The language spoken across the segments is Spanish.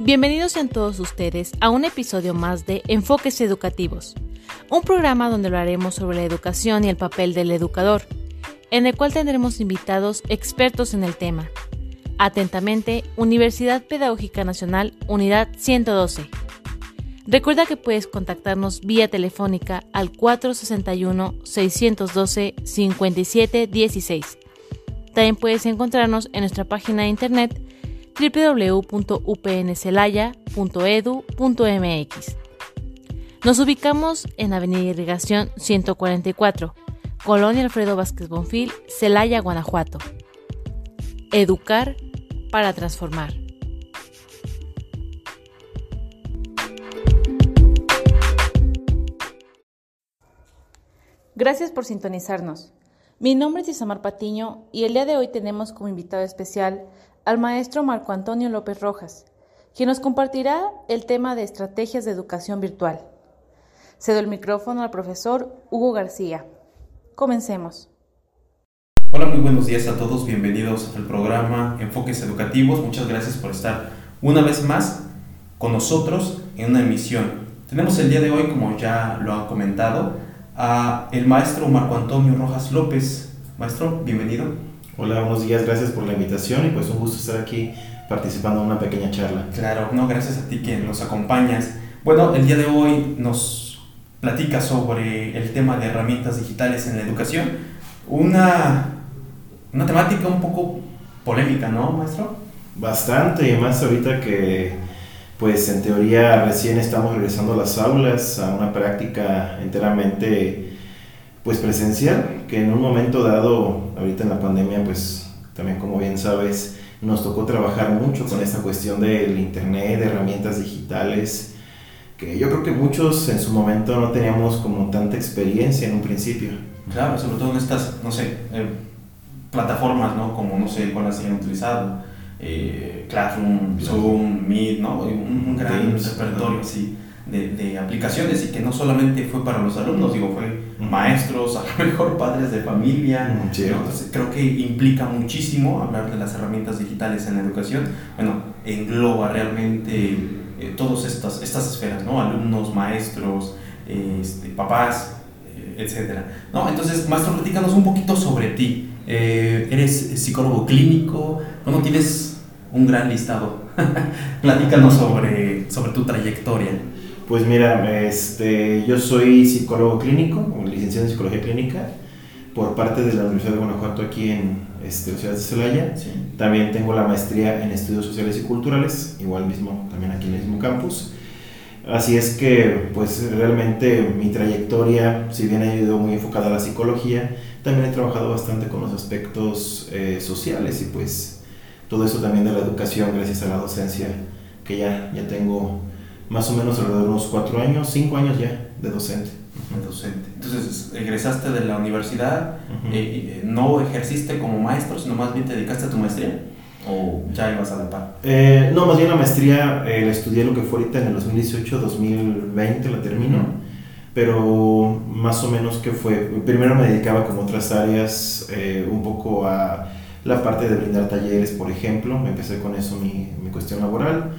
Bienvenidos sean todos ustedes a un episodio más de Enfoques Educativos, un programa donde hablaremos sobre la educación y el papel del educador, en el cual tendremos invitados expertos en el tema. Atentamente, Universidad Pedagógica Nacional, Unidad 112. Recuerda que puedes contactarnos vía telefónica al 461-612-5716. También puedes encontrarnos en nuestra página de internet www.upncelaya.edu.mx. Nos ubicamos en Avenida Irrigación 144, Colonia Alfredo Vázquez Bonfil, Celaya, Guanajuato. Educar para transformar. Gracias por sintonizarnos. Mi nombre es Isamar Patiño y el día de hoy tenemos como invitado especial al maestro Marco Antonio López Rojas, quien nos compartirá el tema de estrategias de educación virtual. Cedo el micrófono al profesor Hugo García. Comencemos. Hola, muy buenos días a todos, bienvenidos al programa Enfoques Educativos. Muchas gracias por estar una vez más con nosotros en una emisión. Tenemos el día de hoy, como ya lo han comentado, a el maestro Marco Antonio Rojas López. Maestro, bienvenido. Hola, buenos días, gracias por la invitación y pues un gusto estar aquí participando en una pequeña charla. Claro, no, gracias a ti que nos acompañas. Bueno, el día de hoy nos platica sobre el tema de herramientas digitales en la educación. Una, una temática un poco polémica, ¿no, maestro? Bastante, y más ahorita que pues en teoría recién estamos regresando a las aulas, a una práctica enteramente pues presencial, que en un momento dado, ahorita en la pandemia, pues también como bien sabes, nos tocó trabajar mucho con esta cuestión del internet, de herramientas digitales, que yo creo que muchos en su momento no teníamos como tanta experiencia en un principio. Claro, sobre todo en estas, no sé, eh, plataformas, ¿no? Como no sé cuáles han utilizado eh, Classroom, Zoom, Meet, ¿no? un, gran repertorio sí, de, de, aplicaciones y que no solamente fue para los alumnos, digo, fue maestros, a lo mejor padres de familia. Entonces, creo que implica muchísimo hablar de las herramientas digitales en la educación. Bueno, engloba realmente eh, todas estas, estas esferas, ¿no? Alumnos, maestros, este, papás, eh, etcétera. ¿No? Entonces, maestro, platícanos un poquito sobre ti. Eh, eres psicólogo clínico, ¿cómo tienes un gran listado? Platícanos sobre, sobre tu trayectoria. Pues mira, este, yo soy psicólogo clínico, licenciado en psicología clínica, por parte de la Universidad de Guanajuato aquí en este, la ciudad de Celaya. También tengo la maestría en estudios sociales y culturales, igual mismo, también aquí en el mismo campus. Así es que, pues realmente mi trayectoria, si bien ha ido muy enfocada a la psicología, también he trabajado bastante con los aspectos eh, sociales y pues todo eso también de la educación gracias a la docencia, que ya, ya tengo más o menos alrededor de unos cuatro años, cinco años ya de docente. docente. Entonces, egresaste de la universidad, eh, eh, no ejerciste como maestro, sino más bien te dedicaste a tu maestría. ¿O ya ibas a la par? no, más bien la maestría la estudié lo que fue ahorita en el 2018-2020, la termino pero más o menos que fue, primero me dedicaba como otras áreas, eh, un poco a la parte de brindar talleres, por ejemplo, me empecé con eso mi, mi, cuestión laboral,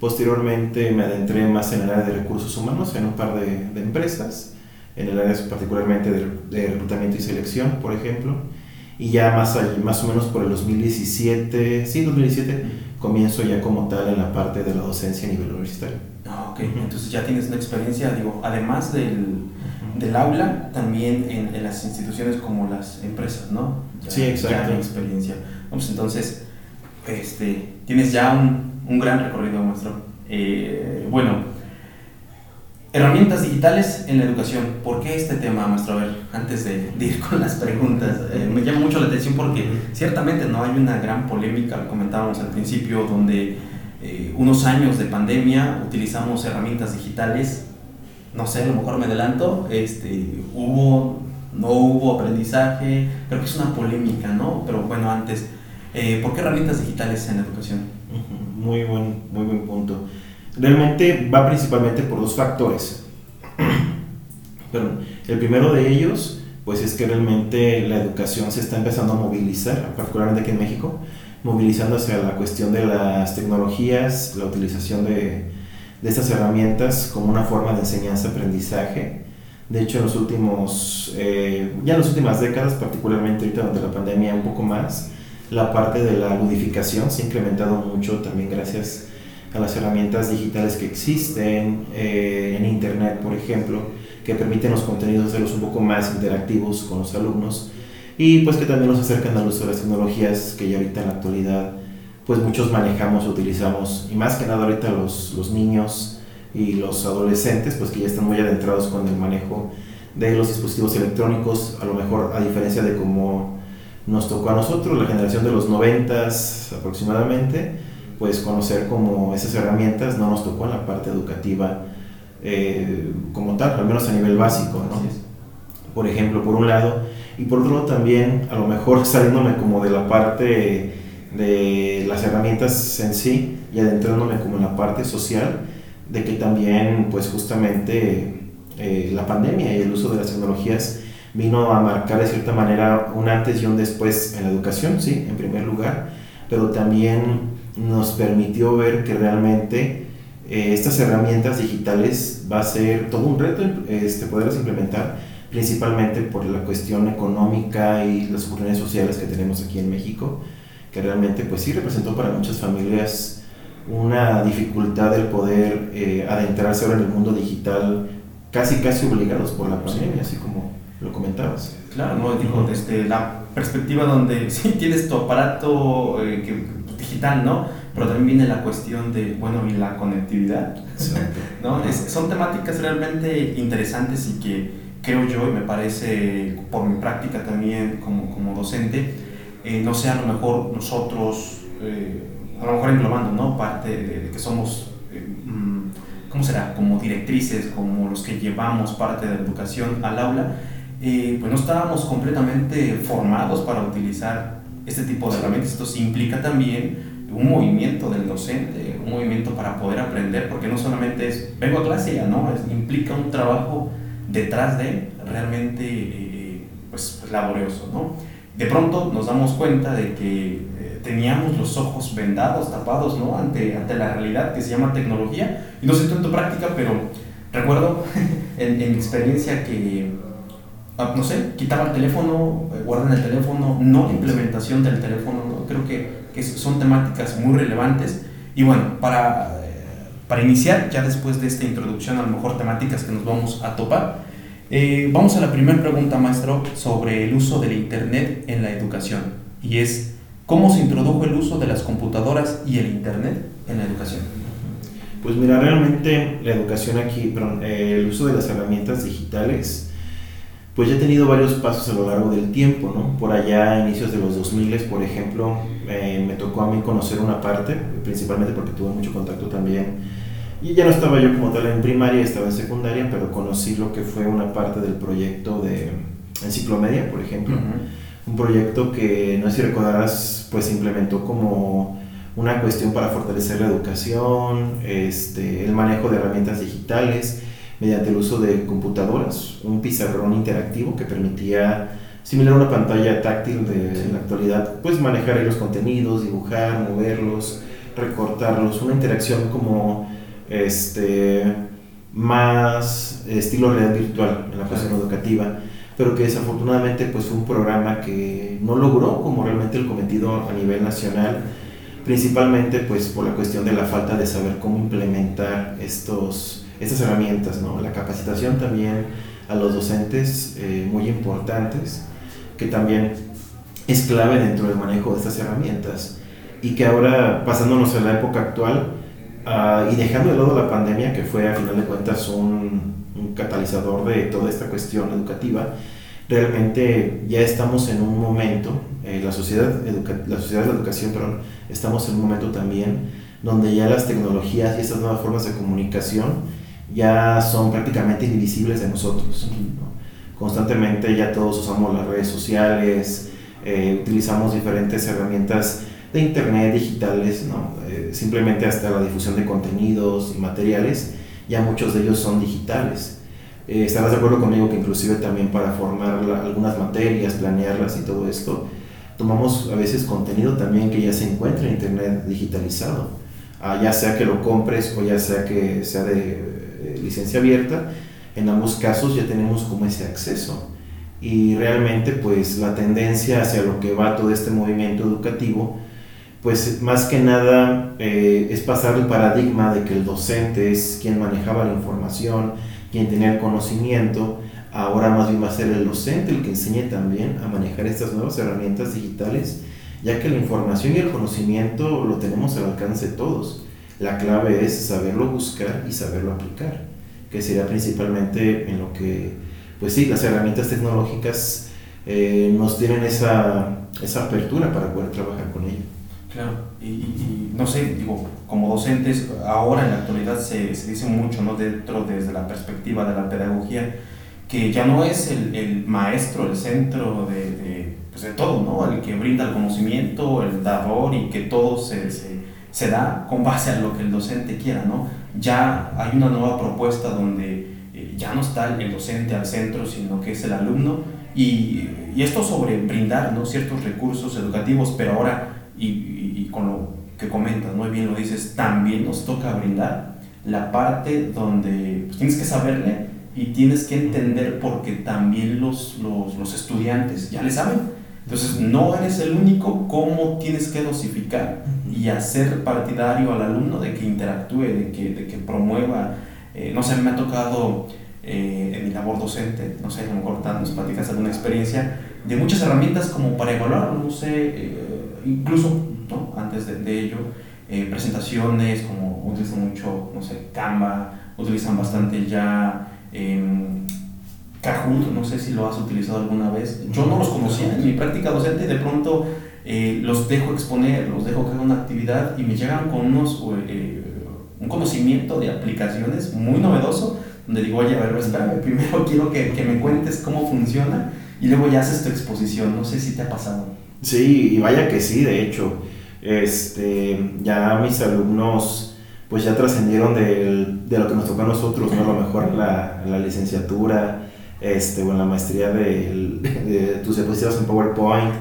posteriormente me adentré más en el área de recursos humanos, en un par de, de empresas, en el área particularmente de, de, reclutamiento y selección, por ejemplo, y ya más, allí, más o menos por el 2017, sí, 2017, comienzo ya como tal en la parte de la docencia a nivel universitario. Ah, ok. Entonces ya tienes una experiencia, digo, además del, del aula, también en, en, las instituciones como las empresas, ¿no? sí, exacto. Ya experiencia. Vamos, entonces, este, tienes ya un, un gran recorrido, maestro. Eh, bueno, herramientas digitales en la educación. ¿Por qué este tema, maestro? A ver, antes de, de ir con las preguntas, eh, me llama mucho la atención porque ciertamente no hay una gran polémica, lo comentábamos al principio, donde eh, unos años de pandemia, utilizamos herramientas digitales, no sé, a lo mejor me adelanto, este, hubo, no hubo aprendizaje, creo que es una polémica, ¿no? Pero bueno, antes, eh, ¿por qué herramientas digitales en la educación? Muy buen, muy buen punto. Realmente va principalmente por dos factores. El primero de ellos, pues es que realmente la educación se está empezando a movilizar, particularmente aquí en México, movilizándose a la cuestión de las tecnologías, la utilización de, de estas herramientas como una forma de enseñanza-aprendizaje. De hecho, en los últimos, eh, ya en las últimas décadas, particularmente ahorita durante la pandemia un poco más, la parte de la ludificación se ha incrementado mucho también gracias a las herramientas digitales que existen eh, en Internet, por ejemplo, que permiten los contenidos hacerlos un poco más interactivos con los alumnos y pues que también nos acercan al uso de las tecnologías que ya ahorita en la actualidad pues muchos manejamos, utilizamos y más que nada ahorita los, los niños y los adolescentes pues que ya están muy adentrados con el manejo de los dispositivos electrónicos, a lo mejor a diferencia de cómo nos tocó a nosotros, la generación de los noventas aproximadamente, pues conocer como esas herramientas no nos tocó en la parte educativa eh, como tal, al menos a nivel básico, ¿no? Por ejemplo, por un lado, y por otro lado también, a lo mejor saliéndome como de la parte de las herramientas en sí y adentrándome como en la parte social, de que también, pues justamente eh, la pandemia y el uso de las tecnologías vino a marcar de cierta manera un antes y un después en la educación, sí, en primer lugar, pero también nos permitió ver que realmente eh, estas herramientas digitales va a ser todo un reto este, poderlas implementar, principalmente por la cuestión económica y las oportunidades sociales que tenemos aquí en México, que realmente pues sí representó para muchas familias una dificultad del poder eh, adentrarse ahora en el mundo digital casi casi obligados por la pandemia, así como lo comentabas. Claro, no digo desde la perspectiva donde sí tienes tu aparato eh, que digital, ¿no? Pero también viene la cuestión de, bueno, y la conectividad, ¿no? son temáticas realmente interesantes y que creo yo, y me parece por mi práctica también como, como docente, eh, no sé, a lo mejor nosotros, eh, a lo mejor englobando, ¿no? Parte de, que somos, mm, ¿cómo será? Como directrices, como los que llevamos parte de la educación al aula, pues no estábamos completamente formados para utilizar este tipo de herramientas. Esto implica también un movimiento del docente, un movimiento para poder aprender, porque no solamente es, vengo a clase ya, ¿no? implica un trabajo detrás de realmente eh, pues, pues, laborioso, ¿no? De pronto nos damos cuenta de que eh, teníamos los ojos vendados, tapados, ¿no? Ante, ante la realidad que se llama tecnología, y no sé tanto práctica, pero recuerdo en, en mi experiencia que no sé, quitaba el teléfono, eh, guardan el teléfono, no implementación del teléfono, creo que, que, son temáticas muy relevantes. Y bueno, para, eh, para iniciar, ya después de esta introducción, a lo mejor temáticas que nos vamos a topar, eh, vamos a la primera pregunta, maestro, sobre el uso del Internet en la educación. Y es, ¿cómo se introdujo el uso de las computadoras y el Internet en la educación? Pues mira, realmente la educación aquí, perdón, el uso de las herramientas digitales pues ya he tenido varios pasos a lo largo del tiempo, ¿no? Por allá, a inicios de los 2000, por ejemplo, eh, me tocó a mí conocer una parte, principalmente porque tuve mucho contacto también. Y ya no estaba yo como tal en primaria, estaba en secundaria, pero conocí lo que fue una parte del proyecto de Enciclomedia, por ejemplo. Un proyecto que, no sé si recordarás, pues implementó como una cuestión para fortalecer la educación, este, el manejo de herramientas digitales mediante el uso de computadoras, un pizarrón interactivo que permitía, similar a una pantalla táctil de en la actualidad, pues manejar los contenidos, dibujar, moverlos, recortarlos, una interacción como este más estilo real virtual en la cuestión educativa, pero que desafortunadamente pues fue un programa que no logró como realmente el cometido a nivel nacional, principalmente pues por la cuestión de la falta de saber cómo implementar estos estas herramientas, ¿no? La capacitación también a los docentes, eh, muy importantes, que también es clave dentro del manejo de estas herramientas y que ahora, pasándonos a la época actual uh, y dejando de lado la pandemia, que fue a final de cuentas un, un catalizador de toda esta cuestión educativa, realmente ya estamos en un momento, eh, la, sociedad la sociedad de la educación, perdón, estamos en un momento también donde ya las tecnologías y estas nuevas formas de comunicación ya son prácticamente invisibles de nosotros. Constantemente ya todos usamos las redes sociales, eh, utilizamos diferentes herramientas de internet digitales, ¿no? Eh, simplemente hasta la difusión de contenidos y materiales, ya muchos de ellos son digitales. Eh, estarás de acuerdo conmigo que inclusive también para formar algunas materias, planearlas y todo esto, tomamos a veces contenido también que ya se encuentra en Internet digitalizado, ah, ya sea que lo compres o ya sea que sea de licencia abierta, en ambos casos ya tenemos como ese acceso. Y realmente pues la tendencia hacia lo que va todo este movimiento educativo, pues más que nada eh, es pasar el paradigma de que el docente es quien manejaba la información, quien tenía el conocimiento, ahora más bien va a ser el docente el que enseñe también a manejar estas nuevas herramientas digitales, ya que la información y el conocimiento lo tenemos al alcance de todos. La clave es saberlo buscar y saberlo aplicar, que sería principalmente en lo que, pues sí, las herramientas tecnológicas eh, nos tienen esa, esa apertura para poder trabajar con ello. Claro, y, no sé, digo, como docentes, ahora en la actualidad se, se dice mucho, ¿no? Dentro desde la perspectiva de la pedagogía, que ya no es el, el maestro, el centro de, de, pues de, todo, ¿no? El que brinda el conocimiento, el dador y que todo se, se, se, da con base a lo que el docente quiera, ¿no? Ya hay una nueva propuesta donde eh, ya no está el docente al centro, sino que es el alumno y, y esto sobre brindar, ¿no? Ciertos recursos educativos, pero ahora, y, y, con lo que comentas, muy bien lo dices, también nos toca brindar la parte donde pues, tienes que saberle y tienes que entender porque también los, los, los, estudiantes ya le saben. Entonces, no eres el único, cómo tienes que dosificar y hacer partidario al alumno de que interactúe, de que, de que promueva. Eh, no sé, me ha tocado eh, en mi labor docente, no sé, a lo mejor nos platicas alguna experiencia, de muchas herramientas como para evaluar, no sé, eh, incluso ¿no? antes de, de ello, presentaciones, como utilizan mucho, no sé, Canva, utilizan bastante ya eh, Kahoot, no sé si lo has utilizado alguna vez. Yo no los conocía en mi práctica docente, de pronto eh, los dejo exponer, los dejo que hagan una actividad y me llegan con unos, eh, un conocimiento de aplicaciones muy novedoso, donde digo, oye, a ver, espérame, primero quiero que, que me cuentes cómo funciona y luego ya haces tu exposición. No sé si te ha pasado. Sí, y vaya que sí, de hecho. Este, ya mis alumnos pues ya trascendieron de lo que nos tocó a nosotros, ¿no? A lo mejor la, la licenciatura, este, o en la maestría de, de, tus diapositivas en PowerPoint,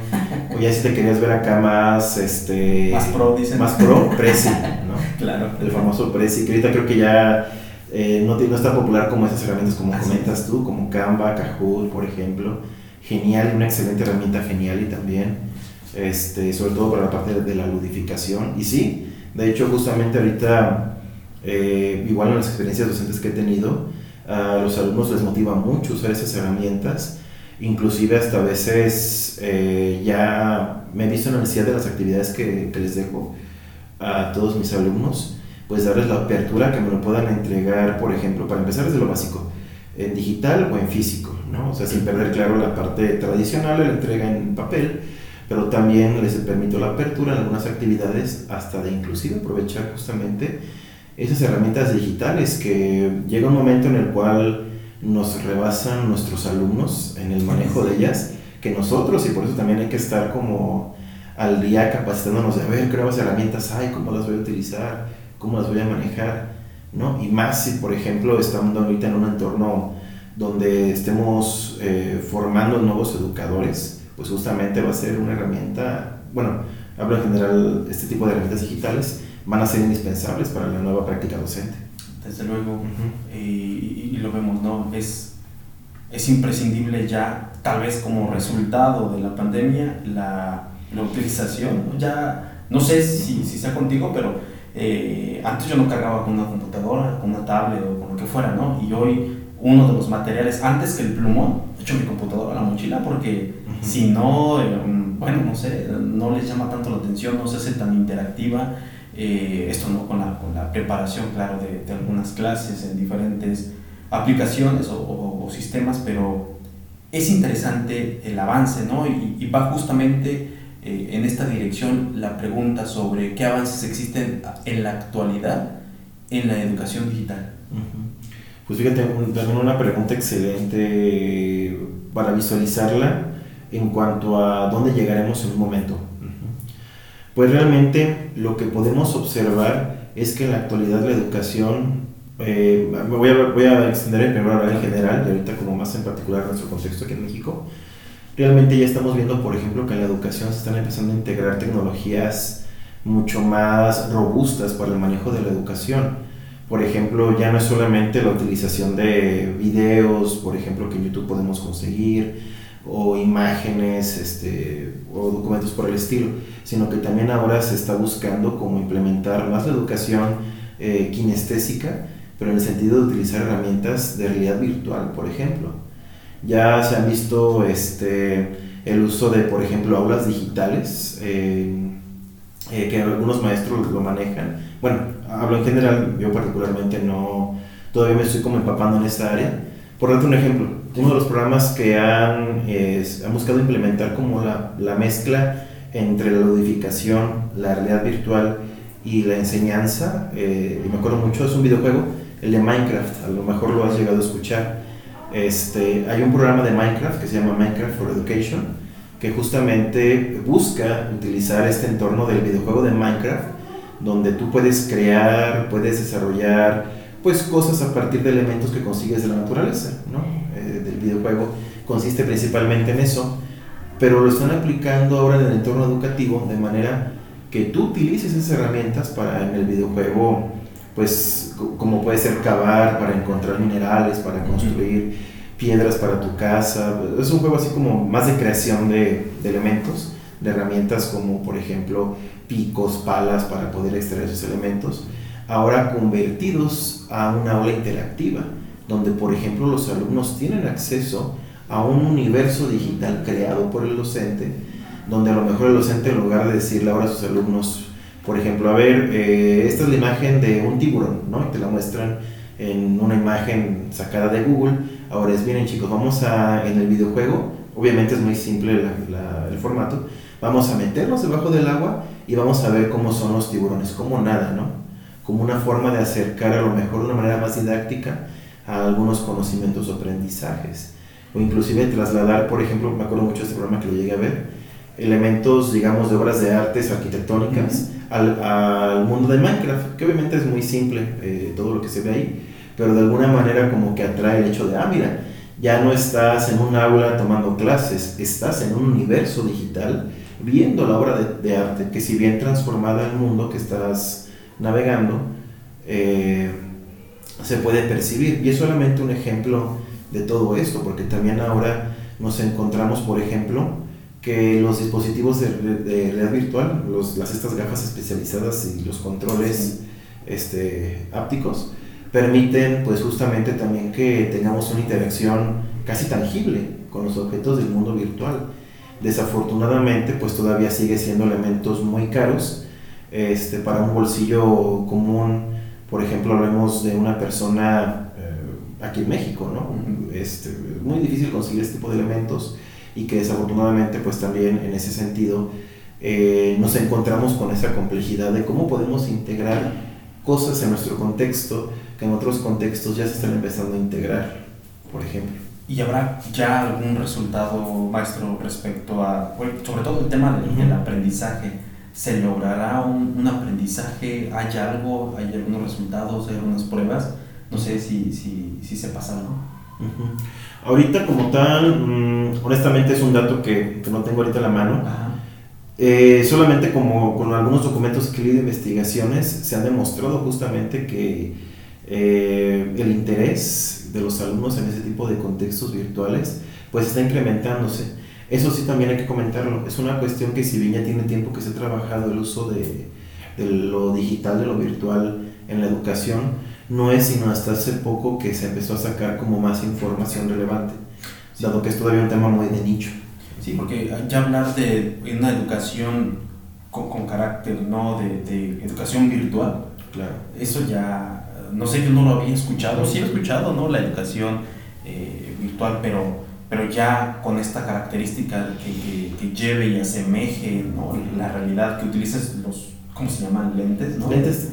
o ya si te querías ver acá más, este... Más pro, dicen. Más pro, Prezi, ¿no? claro. El famoso Prezi, que ahorita creo que ya eh, no, no es tan popular como esas herramientas como comentas tú, como Canva, Kahoot, por ejemplo. Genial, una excelente herramienta, genial y también, este, sobre todo para la parte de, de la ludificación. Y sí, de hecho, justamente ahorita, eh, igual en las experiencias docentes que he tenido, a los alumnos les motiva mucho usar esas herramientas, inclusive hasta a veces eh, ya me he visto en la necesidad de las actividades que, que, les dejo a todos mis alumnos, pues darles la apertura que me lo puedan entregar, por ejemplo, para empezar desde lo básico, en digital o en físico, ¿no? O sea, sin perder claro la parte tradicional, la entrega en papel, pero también les permito la apertura en algunas actividades hasta de inclusive aprovechar justamente esas herramientas digitales que llega un momento en el cual nos rebasan nuestros alumnos en el manejo de ellas que nosotros y por eso también hay que estar como al día capacitándonos de a ver qué nuevas herramientas hay, cómo las voy a utilizar, cómo las voy a manejar, ¿no? Y más si por ejemplo estamos ahorita en un entorno donde estemos eh, formando nuevos educadores, pues justamente va a ser una herramienta, bueno, hablo en general, este tipo de herramientas digitales van a ser indispensables para la nueva práctica docente. Desde luego, uh -huh. y, y, lo vemos, ¿no? Es, es imprescindible ya, tal vez como resultado de la pandemia, la, la utilización, ¿no? ya, no sé si, si sea contigo, pero eh, antes yo no cargaba con una computadora, con una tablet o con lo que fuera, ¿no? Y hoy uno de los materiales, antes que el plumón, he hecho mi computadora, la mochila, porque si no, eh, bueno, no sé, no les llama tanto la atención, no se hace tan interactiva. Eh, esto no con la, con la preparación, claro, de, de, algunas clases en diferentes aplicaciones o, sistemas, pero es interesante el avance, ¿no? Y, va justamente eh, en esta dirección la pregunta sobre qué avances existen en la actualidad en la educación digital. Pues fíjate, también una pregunta excelente para visualizarla en cuanto a dónde llegaremos en un momento. Pues realmente lo que podemos observar es que en la actualidad la educación, eh, voy, a, voy a extender el primero en general y ahorita como más en particular nuestro contexto aquí en México, realmente ya estamos viendo, por ejemplo, que en la educación se están empezando a integrar tecnologías mucho más robustas para el manejo de la educación. Por ejemplo, ya no es solamente la utilización de videos, por ejemplo, que en YouTube podemos conseguir, o imágenes este, o documentos por el estilo, sino que también ahora se está buscando cómo implementar más la educación eh, kinestésica, pero en el sentido de utilizar herramientas de realidad virtual, por ejemplo. Ya se han visto este, el uso de, por ejemplo, aulas digitales, eh, eh, que algunos maestros lo manejan. Bueno, hablo en general, yo particularmente no, todavía me estoy como empapando en esta área. Por darte un ejemplo, uno de los programas que han, han buscado implementar como la, la mezcla entre la ludificación, la realidad virtual y la enseñanza, eh, y me acuerdo mucho, es un videojuego, el de Minecraft, a lo mejor lo has llegado a escuchar. Este, hay un programa de Minecraft que se llama Minecraft for Education, que justamente busca utilizar este entorno del videojuego de Minecraft, donde tú puedes crear, puedes desarrollar pues cosas a partir de elementos que consigues de la naturaleza, ¿no? Eh, del videojuego consiste principalmente en eso, pero lo están aplicando ahora en el entorno educativo de manera que tú utilices esas herramientas para en el videojuego, pues como puede ser cavar, para encontrar minerales, para construir piedras para tu casa. Es un juego así como más de creación de, de elementos, de herramientas como por ejemplo picos, palas para poder extraer esos elementos, ahora convertidos a una aula interactiva, donde por ejemplo los alumnos tienen acceso a un universo digital creado por el docente donde a lo mejor el docente en lugar de decirle ahora a sus alumnos, por ejemplo, a ver, eh, esta es la imagen de un tiburón, ¿no? Y te la muestran en una imagen sacada de Google. Ahora es, miren chicos, vamos a, en el videojuego, obviamente es muy simple el formato, vamos a meternos debajo del agua y vamos a ver cómo son los tiburones, como nada, ¿no? Como una forma de acercar a lo mejor de una manera más didáctica a algunos conocimientos o aprendizajes. O inclusive trasladar, por ejemplo, me acuerdo mucho de este programa que lo llegué a ver, elementos, digamos, de obras de artes arquitectónicas al, al, mundo de Minecraft, que obviamente es muy simple eh, todo lo que se ve ahí, pero de alguna manera como que atrae el hecho de, ah, mira, ya no estás en un aula tomando clases, estás en un universo digital viendo la obra de, de arte, que si bien transformada el mundo que estás navegando, eh, se puede percibir. Y es solamente un ejemplo de todo esto, porque también ahora nos encontramos, por ejemplo, que los dispositivos de, de realidad virtual, los, las, estas gafas especializadas y los controles este, ápticos, permiten pues justamente también que tengamos una interacción casi tangible con los objetos del mundo virtual. Desafortunadamente pues todavía sigue siendo elementos muy caros este, para un bolsillo común. Por ejemplo, hablemos de una persona eh, aquí en México, ¿no? Este, es muy difícil conseguir este tipo de elementos y que desafortunadamente pues también en ese sentido eh, nos encontramos con esa complejidad de cómo podemos integrar cosas en nuestro contexto que en otros contextos ya se están empezando a integrar, por ejemplo. ¿Y habrá ya algún resultado, maestro, respecto a, sobre todo el tema del, aprendizaje? ¿Se logrará un, un, aprendizaje? ¿Hay algo? ¿Hay algunos resultados? ¿Hay algunas pruebas? No sé si, si, si se pasa algo. Ahorita como tal, mm, honestamente es un dato que, que, no tengo ahorita en la mano. Eh, solamente como con algunos documentos que leído de investigaciones se ha demostrado justamente que eh, el interés de los alumnos en ese tipo de contextos virtuales pues está incrementándose. Eso sí también hay que comentarlo. Es una cuestión que si bien ya tiene tiempo que se ha trabajado el uso de, de lo digital, de lo virtual en la educación, no es sino hasta hace poco que se empezó a sacar como más información relevante, dado que es todavía un tema muy de nicho. Sí, porque ya hablar de una educación con, con carácter, ¿no? De, de, educación virtual, claro. eso ya, no sé, yo no lo había escuchado, sí he escuchado, ¿no? La educación eh, virtual, pero, pero ya con esta característica que, que, que lleve y asemeje ¿no? la realidad, que utilices los, ¿cómo se llaman? Lentes, ¿no? Lentes,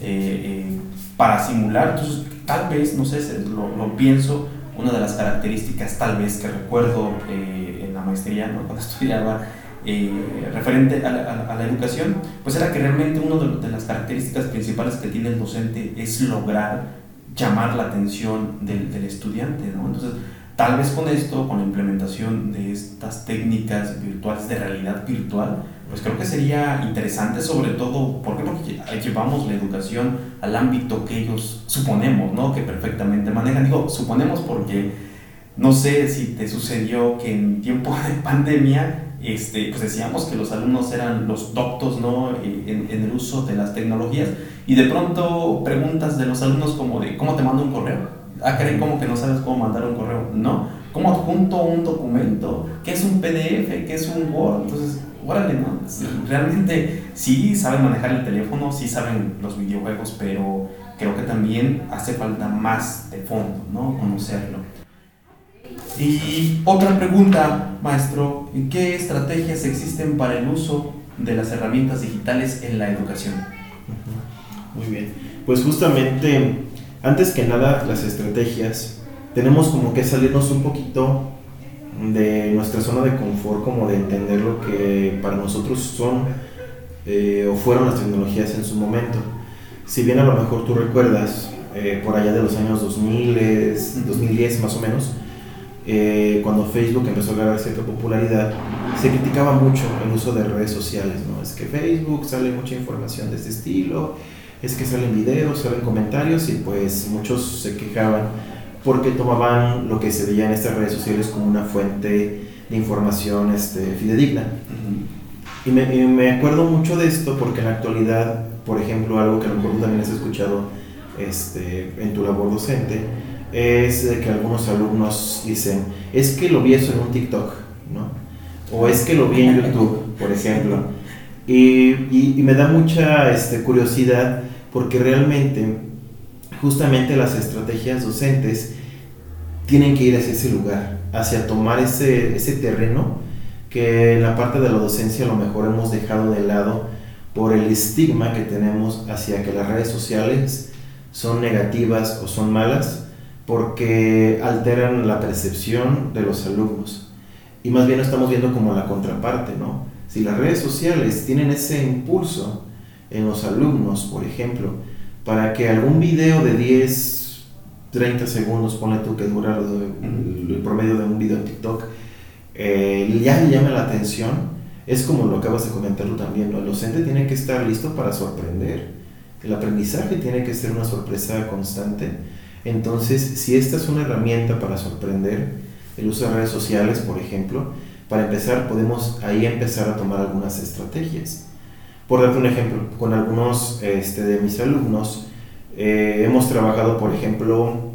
eh, eh, para simular. Entonces, tal vez, no sé, lo, lo, pienso, una de las características tal vez que recuerdo eh, en la maestría, ¿no? cuando estudiaba, eh, referente a la, a la, educación, pues era que realmente una de, de, las características principales que tiene el docente es lograr llamar la atención del, del estudiante, ¿no? Entonces, Tal vez con esto, con la implementación de estas técnicas virtuales de realidad virtual, pues creo que sería interesante sobre todo, ¿por qué? Porque llevamos la educación al ámbito que ellos suponemos, ¿no? Que perfectamente manejan. Digo, suponemos porque no sé si te sucedió que en tiempo de pandemia, este, pues decíamos que los alumnos eran los doctos, ¿no? En, en el uso de las tecnologías y de pronto preguntas de los alumnos como de, ¿cómo te mando un correo? Ah, creen como que no sabes cómo mandar un correo. No, ¿cómo adjunto un documento? ¿Qué es un PDF? ¿Qué es un Word? Entonces, órale, ¿no? Realmente sí saben manejar el teléfono, sí saben los videojuegos, pero creo que también hace falta más de fondo, ¿no? Conocerlo. Y otra pregunta, maestro, ¿qué estrategias existen para el uso de las herramientas digitales en la educación? Muy bien, pues justamente antes que nada, las estrategias, tenemos como que salirnos un poquito de nuestra zona de confort, como de entender lo que para nosotros son eh, o fueron las tecnologías en su momento. Si bien a lo mejor tú recuerdas, eh, por allá de los años 2000, 2010 más o menos, eh, cuando Facebook empezó a ganar cierta popularidad, se criticaba mucho el uso de redes sociales, ¿no? Es que Facebook sale mucha información de este estilo, es que salen videos, salen comentarios y pues muchos se quejaban porque tomaban lo que se veía en estas redes sociales como una fuente de información este, fidedigna. y, me, acuerdo mucho de esto porque en la actualidad, por ejemplo, algo que a lo mejor también has escuchado este, en tu labor docente, es que algunos alumnos dicen, es que lo vi eso en un TikTok, ¿no? O es que lo vi en YouTube, por ejemplo. Y, me da mucha este, curiosidad porque realmente justamente las estrategias docentes tienen que ir hacia ese lugar, hacia tomar ese, ese terreno que en la parte de la docencia a lo mejor hemos dejado de lado por el estigma que tenemos hacia que las redes sociales son negativas o son malas porque alteran la percepción de los alumnos. Y más bien estamos viendo como la contraparte, ¿no? Si las redes sociales tienen ese impulso en los alumnos, por ejemplo, para que algún video de 10, 30 segundos, ponle tú que dura el, promedio de un video en TikTok, eh, ya le llame la atención, es como lo acabas de comentar tú también, el docente tiene que estar listo para sorprender, el aprendizaje tiene que ser una sorpresa constante, entonces si esta es una herramienta para sorprender, el uso de redes sociales, por ejemplo, para empezar podemos ahí empezar a tomar algunas estrategias. Por darte un ejemplo, con algunos este, de mis alumnos eh, hemos trabajado, por ejemplo,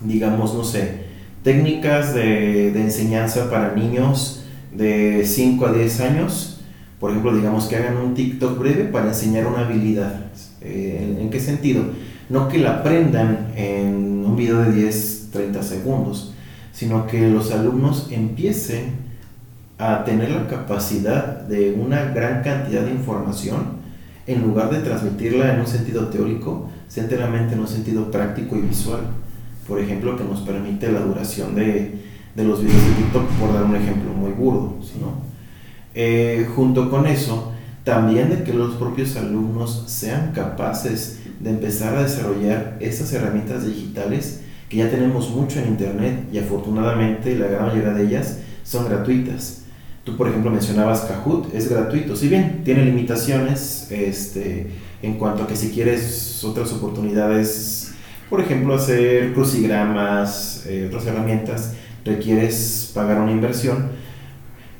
digamos, no sé, técnicas de, de, enseñanza para niños de 5 a 10 años. Por ejemplo, digamos que hagan un TikTok breve para enseñar una habilidad. Eh, ¿en, qué sentido? No que la aprendan en un video de 10, 30 segundos, sino que los alumnos empiecen a tener la capacidad de una gran cantidad de información en lugar de transmitirla en un sentido teórico, enteramente en un sentido práctico y visual. Por ejemplo, que nos permite la duración de, de los videos de TikTok, por dar un ejemplo muy burdo. ¿no? Eh, junto con eso, también de que los propios alumnos sean capaces de empezar a desarrollar estas herramientas digitales que ya tenemos mucho en Internet y afortunadamente la gran mayoría de ellas son gratuitas Tú, por ejemplo, mencionabas Kahoot, es gratuito, si bien tiene limitaciones este, en cuanto a que si quieres otras oportunidades, por ejemplo, hacer crucigramas, eh, otras herramientas, requieres pagar una inversión.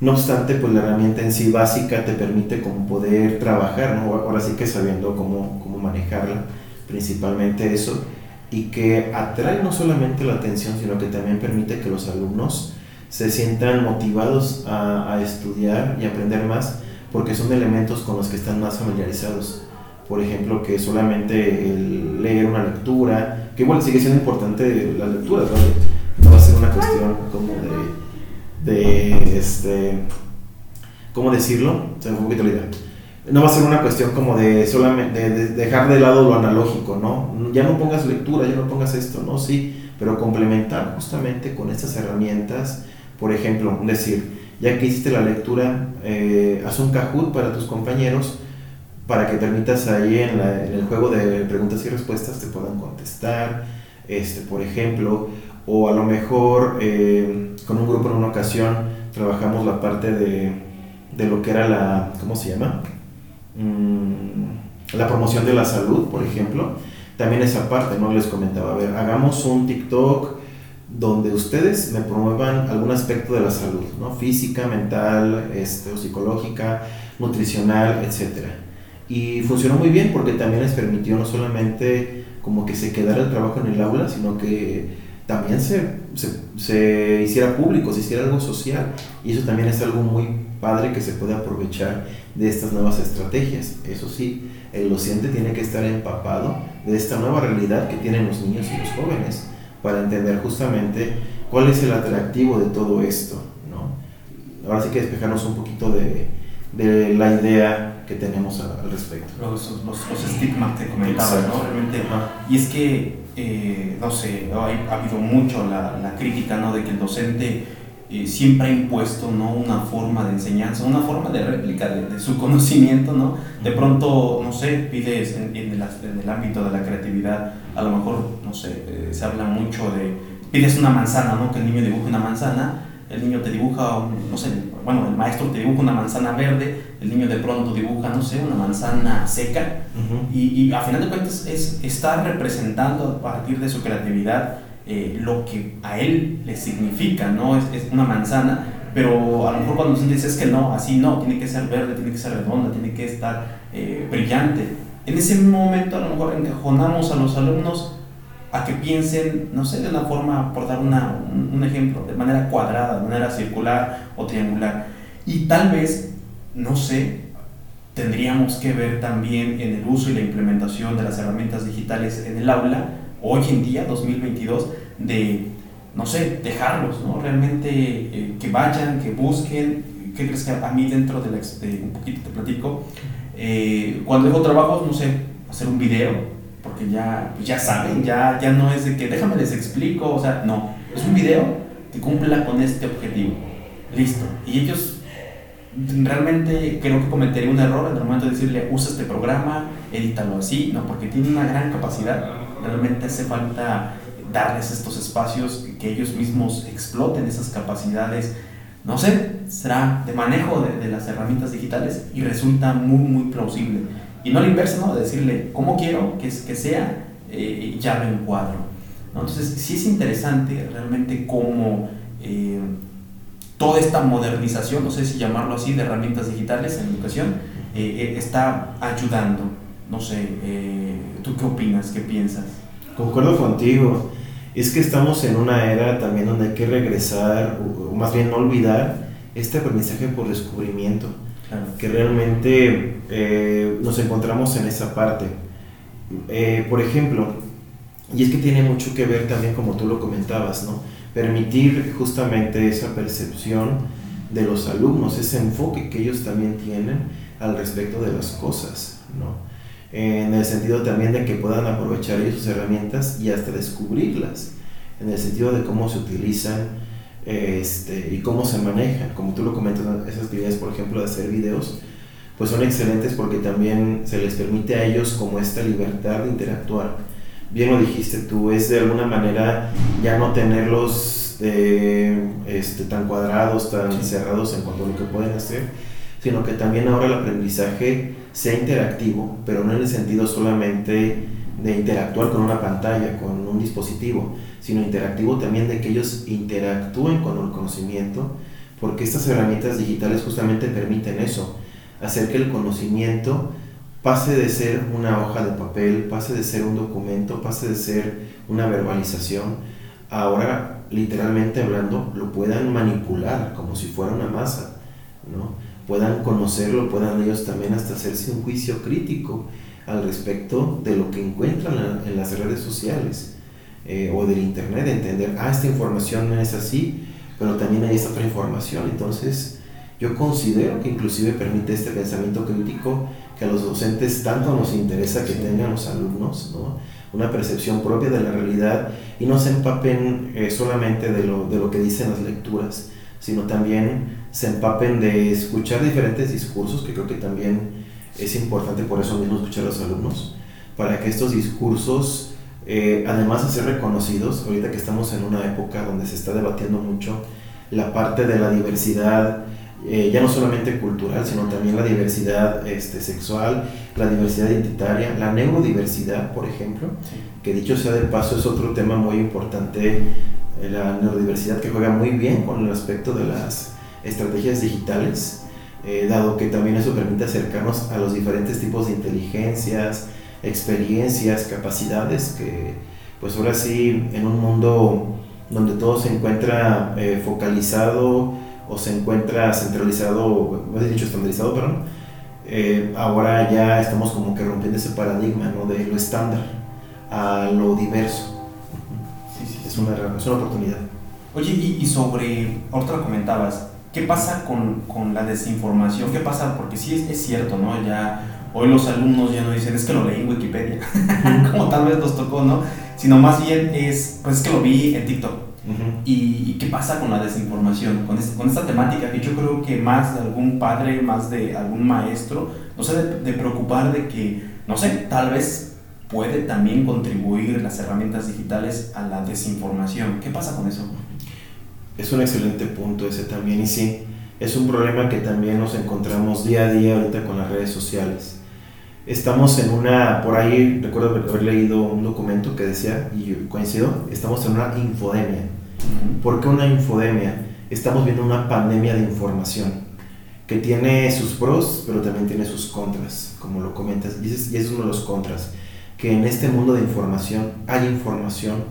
No obstante, pues la herramienta en sí básica te permite como poder trabajar, ¿no? ahora sí que sabiendo cómo, cómo manejarla, principalmente eso, y que atrae no solamente la atención, sino que también permite que los alumnos se sientan motivados a, estudiar y aprender más porque son elementos con los que están más familiarizados. Por ejemplo, que solamente el leer una lectura, que igual sigue siendo importante la lectura, ¿no? va a ser una cuestión como de, de este, ¿cómo decirlo? Se me un poquito la idea. No va a ser una cuestión como de solamente de dejar de lado lo analógico, ¿no? Ya no pongas lectura, ya no pongas esto, ¿no? Sí, pero complementar justamente con estas herramientas por ejemplo, decir, ya que hiciste la lectura, eh, haz un Kahoot para tus compañeros para que permitas ahí en, el juego de preguntas y respuestas te puedan contestar, este, por ejemplo, o a lo mejor eh, con un grupo en una ocasión trabajamos la parte de, de lo que era la, ¿cómo se llama? Mm, la promoción de la salud, por ejemplo. También esa parte, ¿no? Les comentaba, a ver, hagamos un TikTok donde ustedes me promuevan algún aspecto de la salud, ¿no? Física, mental, este, psicológica, nutricional, etc. Y funcionó muy bien porque también les permitió no solamente como que se quedara el trabajo en el aula, sino que también se, se, se, hiciera público, se hiciera algo social. Y eso también es algo muy padre que se puede aprovechar de estas nuevas estrategias. Eso sí, el docente tiene que estar empapado de esta nueva realidad que tienen los niños y los jóvenes para entender justamente cuál es el atractivo de todo esto. ¿no? Ahora sí que despejarnos un poquito de, de la idea que tenemos al, respecto. Los, los, los estigmas que comentaba, ¿no? Realmente, y es que, eh, no sé, ha, ha habido mucho la, la, crítica, ¿no? De que el docente eh, siempre ha impuesto, ¿no? Una forma de enseñanza, una forma de réplica de, de su conocimiento, ¿no? De pronto, no sé, pides en, en, el, en, el, ámbito de la creatividad, a lo mejor, no sé, eh, se habla mucho de, pides una manzana, ¿no? Que el niño dibuje una manzana, el niño te dibuja, no sé, bueno, el maestro te dibuja una manzana verde, el niño de pronto dibuja, no sé, una manzana seca, uh -huh. y, y, a final de cuentas es, está representando a partir de su creatividad eh, lo que a él le significa, ¿no? Es, es, una manzana, pero a lo mejor cuando se dice es que no, así no, tiene que ser verde, tiene que ser redonda, tiene que estar eh, brillante. En ese momento a lo mejor encajonamos a los alumnos a que piensen, no sé, de una forma, por dar una, un, un, ejemplo, de manera cuadrada, de manera circular o triangular. Y tal vez, no sé, tendríamos que ver también en el uso y la implementación de las herramientas digitales en el aula, hoy en día, 2022, de, no sé, dejarlos, ¿no? Realmente eh, que vayan, que busquen. ¿Qué crees que a mí dentro de, un poquito te platico? Eh, cuando dejo trabajos, no sé, hacer un video, porque ya, pues ya saben, ya, ya no es de que déjame les explico, o sea, no, es un video que cumpla con este objetivo. Listo. Y ellos realmente creo que cometería un error en el momento de decirle usa este programa, edítalo así, no, porque tiene una gran capacidad. Realmente hace falta darles estos espacios que ellos mismos exploten esas capacidades. No sé, será de manejo de, de las herramientas digitales y resulta muy, muy plausible. Y no al inverso, ¿no? De decirle cómo quiero que, que sea, eh, ya lo encuadro. ¿no? Entonces, sí es interesante realmente cómo eh, toda esta modernización, no sé si llamarlo así, de herramientas digitales en educación, eh, está ayudando. No sé, ¿tú qué opinas? ¿Qué piensas? Concuerdo contigo. Es que estamos en una era también donde hay que regresar, o más bien no olvidar, este aprendizaje por descubrimiento Claro. que realmente eh, nos encontramos en esa parte. Eh, por ejemplo, y es que tiene mucho que ver también como tú lo comentabas, ¿no? Permitir justamente esa percepción de los alumnos, ese enfoque que ellos también tienen al respecto de las cosas, ¿no? En el sentido también de que puedan aprovechar ellos sus herramientas y hasta descubrirlas, en el sentido de cómo se utilizan, este, y cómo se manejan. Como tú lo comentas, esas actividades, por ejemplo, de hacer videos, pues son excelentes porque también se les permite a ellos como esta libertad de interactuar. Bien lo dijiste tú, es de alguna manera ya no tenerlos eh, este, tan cuadrados, tan sí. cerrados en cuanto a lo que pueden hacer, sino que también ahora el aprendizaje sea interactivo, pero no en el sentido solamente de interactuar con una pantalla, con un dispositivo, sino interactivo también de que ellos interactúen con el conocimiento, porque estas herramientas digitales justamente permiten eso, hacer que el conocimiento pase de ser una hoja de papel, pase de ser un documento, pase de ser una verbalización, ahora literalmente hablando lo puedan manipular como si fuera una masa, ¿no? Puedan conocerlo, puedan ellos también hasta hacerse un juicio crítico al respecto de lo que encuentran en las redes sociales eh, o del internet, entender, ah, esta información no es así, pero también hay esta otra información. Entonces, yo considero que inclusive permite este pensamiento crítico que a los docentes tanto nos interesa que tengan los alumnos, ¿no? una percepción propia de la realidad y no se empapen eh, solamente de lo, de lo que dicen las lecturas, sino también se empapen de escuchar diferentes discursos, que creo que también es importante por eso mismo escuchar a los alumnos, para que estos discursos eh, además de ser reconocidos, ahorita que estamos en una época donde se está debatiendo mucho la parte de la diversidad, eh, ya no solamente cultural, sino también la diversidad este, sexual, la diversidad identitaria, la neurodiversidad, por ejemplo, que dicho sea de paso es otro tema muy importante, eh, la neurodiversidad que juega muy bien con el aspecto de las estrategias digitales, dado que también eso permite acercarnos a los diferentes tipos de inteligencias, experiencias, capacidades que pues ahora sí en un mundo donde todo se encuentra eh, focalizado o se encuentra centralizado, he dicho estandarizado, perdón, eh, ahora ya estamos como que rompiendo ese paradigma ¿no? de lo estándar a lo diverso. Sí, sí, es una, es una oportunidad. Oye, y, y sobre, ahorita lo comentabas, ¿qué pasa con, con, la desinformación? ¿Qué pasa? Porque sí es, es cierto, ¿no? Ya Hoy los alumnos ya no dicen, es que lo leí en Wikipedia, como tal vez nos tocó, ¿no? Sino más bien es, pues es que lo vi en TikTok. ¿Y, qué pasa con la desinformación? Con, con, esta temática que yo creo que más de algún padre, más de algún maestro, no sé, de, de preocupar de que, no sé, tal vez puede también contribuir las herramientas digitales a la desinformación. ¿Qué pasa con eso? Es un excelente punto ese también y sí, es un problema que también nos encontramos día a día ahorita con las redes sociales estamos en una, por ahí recuerdo haber leído un documento que decía, y coincido, estamos en una infodemia. ¿Por qué una infodemia? Estamos viendo una pandemia de información que tiene sus pros, pero también tiene sus contras, como lo comentas, y ese, es uno de los contras, que en este mundo de información hay información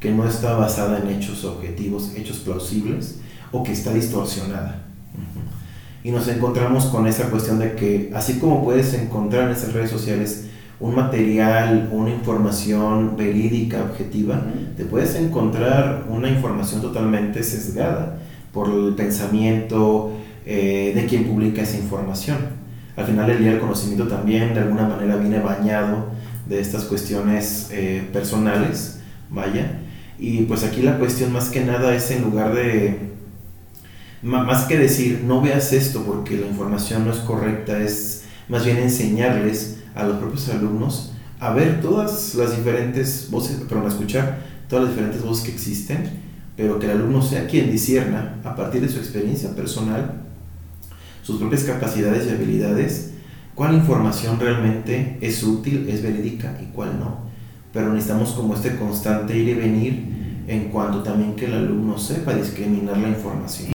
que no está basada en hechos objetivos, hechos plausibles, o que está distorsionada y nos encontramos con esa cuestión de que así como puedes encontrar en esas redes sociales un material, una información verídica, objetiva, te puedes encontrar una información totalmente sesgada por el pensamiento eh, de quien publica esa información. Al final el día el conocimiento también de alguna manera viene bañado de estas cuestiones eh, personales, vaya. Y pues aquí la cuestión más que nada es en lugar de más que decir no veas esto porque la información no es correcta, es más bien enseñarles a los propios alumnos a ver todas las diferentes voces, perdón, a escuchar todas las diferentes voces que existen, pero que el alumno sea quien disierna a partir de su experiencia personal, sus propias capacidades y habilidades, cuál información realmente es útil, es verídica y cuál no. Pero necesitamos como este constante ir y venir en cuanto también que el alumno sepa discriminar la información.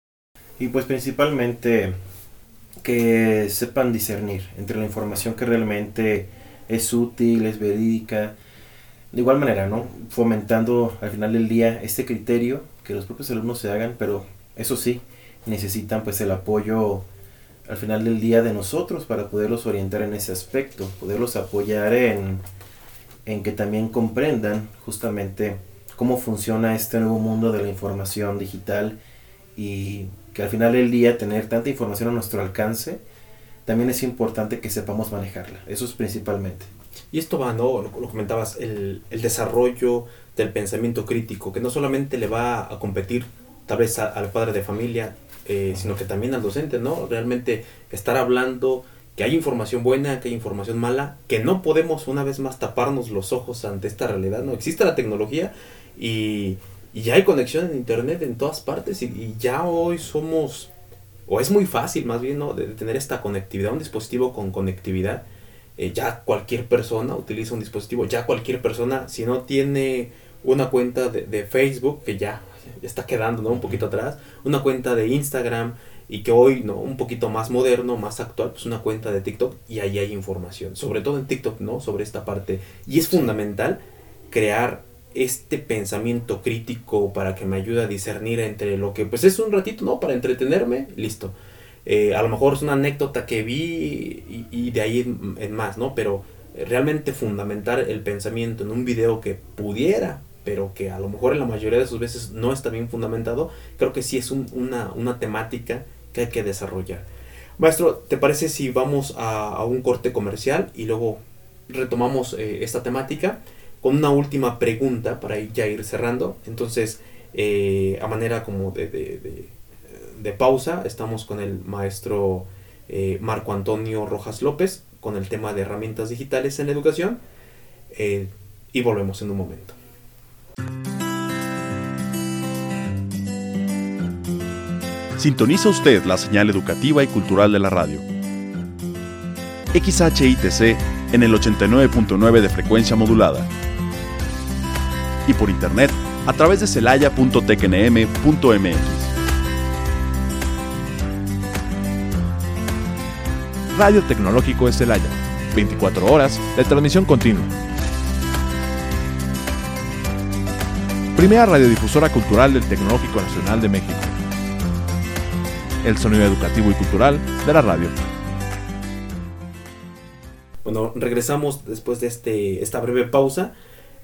Y pues principalmente que sepan discernir entre la información que realmente es útil, es verídica. De igual manera, ¿no? Fomentando al final del día este criterio que los propios alumnos se hagan, pero eso sí, necesitan pues el apoyo al final del día de nosotros para poderlos orientar en ese aspecto, poderlos apoyar en, en que también comprendan justamente cómo funciona este nuevo mundo de la información digital y que al final del día tener tanta información a nuestro alcance, también es importante que sepamos manejarla. Eso es principalmente. Y esto va, ¿no? Lo, comentabas, el, el, desarrollo del pensamiento crítico, que no solamente le va a competir tal vez al padre de familia, eh, sino que también al docente, ¿no? Realmente estar hablando que hay información buena, que hay información mala, que no podemos una vez más taparnos los ojos ante esta realidad, ¿no? Existe la tecnología y y ya hay conexión en internet en todas partes y, ya hoy somos, o es muy fácil más bien, ¿no? De, tener esta conectividad, un dispositivo con conectividad. Eh, ya cualquier persona utiliza un dispositivo, ya cualquier persona, si no tiene una cuenta de, Facebook, que ya, está quedando, ¿no? Un poquito atrás, una cuenta de Instagram y que hoy, ¿no? Un poquito más moderno, más actual, pues una cuenta de TikTok y ahí hay información, sobre todo en TikTok, ¿no? Sobre esta parte. Y es fundamental crear este pensamiento crítico para que me ayude a discernir entre lo que pues es un ratito, ¿no? Para entretenerme, listo. Eh, a lo mejor es una anécdota que vi y, de ahí en, más, ¿no? Pero realmente fundamentar el pensamiento en un video que pudiera, pero que a lo mejor en la mayoría de sus veces no está bien fundamentado, creo que sí es una, una, temática que hay que desarrollar. Maestro, ¿te parece si vamos a, un corte comercial y luego retomamos eh, esta temática? con una última pregunta para ya ir cerrando. Entonces, eh, a manera como de, de, pausa, estamos con el maestro eh, Marco Antonio Rojas López con el tema de herramientas digitales en la educación. Y volvemos en un momento. Sintoniza usted la señal educativa y cultural de la radio. XHITC en el 89.9 de frecuencia modulada. Y por internet a través de celaya.tecnm.mx. Radio Tecnológico de Celaya. 24 horas de transmisión continua. Primera radiodifusora cultural del Tecnológico Nacional de México el sonido educativo y cultural de la radio. Bueno, regresamos después de este, esta breve pausa.